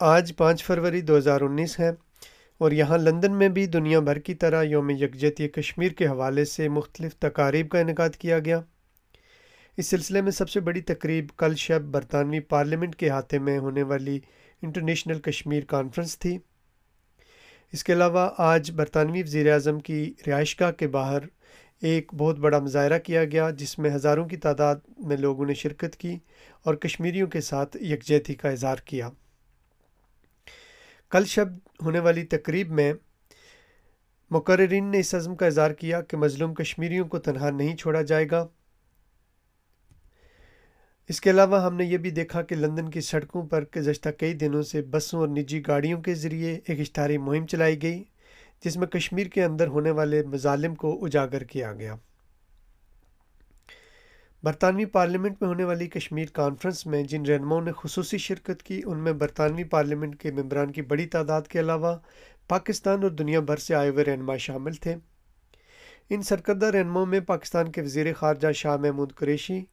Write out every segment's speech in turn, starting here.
آج پانچ فروری دو ہزار انیس ہے اور یہاں لندن میں بھی دنیا بھر کی طرح یوم یکجہتی کشمیر کے حوالے سے مختلف تقاریب کا انعقاد کیا گیا۔ اس سلسلے میں سب سے بڑی تقریب کل شب برطانوی پارلیمنٹ کے ہاتھے میں ہونے والی انٹرنیشنل کشمیر کانفرنس تھی۔ اس کے علاوہ آج برطانوی وزیر اعظم کی رہائش گاہ کے باہر ایک بہت بڑا مظاہرہ کیا گیا، جس میں ہزاروں کی تعداد میں لوگوں نے شرکت کی اور کشمیریوں کے ساتھ یکجہتی کا اظہار کیا۔ کل شب ہونے والی تقریب میں مقررین نے اس عزم کا اظہار کیا کہ مظلوم کشمیریوں کو تنہا نہیں چھوڑا جائے گا۔ اس کے علاوہ ہم نے یہ بھی دیکھا کہ لندن کی سڑکوں پر گزشتہ کئی دنوں سے بسوں اور نجی گاڑیوں کے ذریعے ایک اشتہاری مہم چلائی گئی، جس میں کشمیر کے اندر ہونے والے مظالم کو اجاگر کیا گیا۔ برطانوی پارلیمنٹ میں ہونے والی کشمیر کانفرنس میں جن رہنماؤں نے خصوصی شرکت کی، ان میں برطانوی پارلیمنٹ کے ممبران کی بڑی تعداد کے علاوہ پاکستان اور دنیا بھر سے آئے ہوئے رہنما شامل تھے۔ ان سرکردہ رہنماؤں میں پاکستان کے وزیر خارجہ شاہ محمود قریشی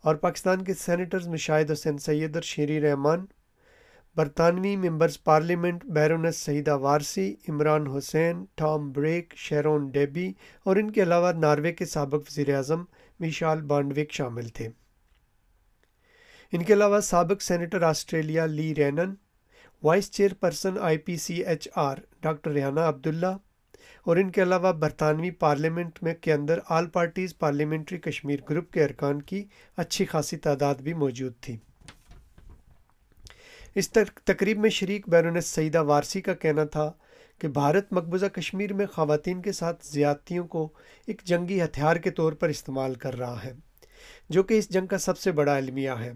اور پاکستان کے سینیٹرز مشاہد حسین سید اور شیری رحمان، برطانوی members parliament baroness Sayeeda Warsi Imran Hussain, Tom Brake, Sharon Debbie اور ان کے علاوہ ناروے کے سابق وزیر اعظم وشال بانڈوک شامل تھے۔ ان کے علاوہ سابق senator Australia Lee Rhiannon, vice chairperson I P C H R doctor Rehana Abdullah, اور ان کے علاوہ برطانوی پارلیمنٹ میں کے اندر all parties parliamentary Kashmir group کے ارکان کی اچھی خاصی تعداد بھی موجود تھی۔ اس تقریب میں شریک بیرونس سعیدہ وارسی کا کہنا تھا کہ بھارت مقبوضہ کشمیر میں خواتین کے ساتھ زیادتیوں کو ایک جنگی ہتھیار کے طور پر استعمال کر رہا ہے، جو کہ اس جنگ کا سب سے بڑا المیہ ہے۔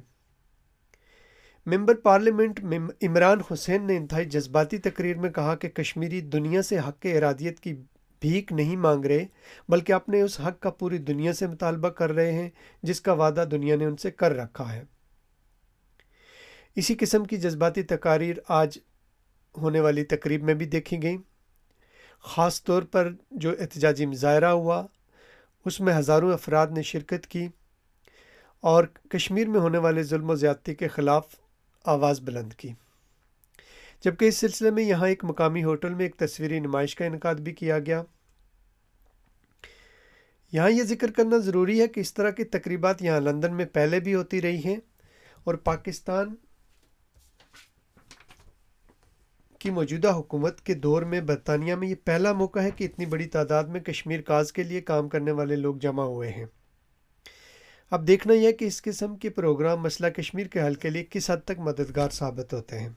ممبر پارلیمنٹ عمران حسین نے انتہائی جذباتی تقریر میں کہا کہ کشمیری دنیا سے حق کے ارادیت کی بھیک نہیں مانگ رہے، بلکہ اپنے اس حق کا پوری دنیا سے مطالبہ کر رہے ہیں، جس کا وعدہ دنیا نے ان سے کر رکھا ہے۔ اسی قسم کی جذباتی تقاریر آج ہونے والی تقریب میں بھی دیکھی گئیں۔ خاص طور پر جو احتجاجی مظاہرہ ہوا، اس میں ہزاروں افراد نے شرکت کی اور کشمیر میں ہونے والے ظلم و زیادتی کے خلاف آواز بلند کی۔ جبکہ اس سلسلے میں یہاں ایک مقامی ہوٹل میں ایک تصویری نمائش کا انعقاد بھی کیا گیا۔ یہاں یہ ذکر کرنا ضروری ہے کہ اس طرح کی تقریبات یہاں لندن میں پہلے بھی ہوتی رہی ہیں اور پاکستان کی موجودہ حکومت کے دور میں برطانیہ میں یہ پہلا موقع ہے کہ اتنی بڑی تعداد میں کشمیر کاز کے لیے کام کرنے والے لوگ جمع ہوئے ہیں۔ اب دیکھنا یہ کہ اس قسم کے پروگرام مسئلہ کشمیر کے حل کے لیے کس حد تک مددگار ثابت ہوتے ہیں۔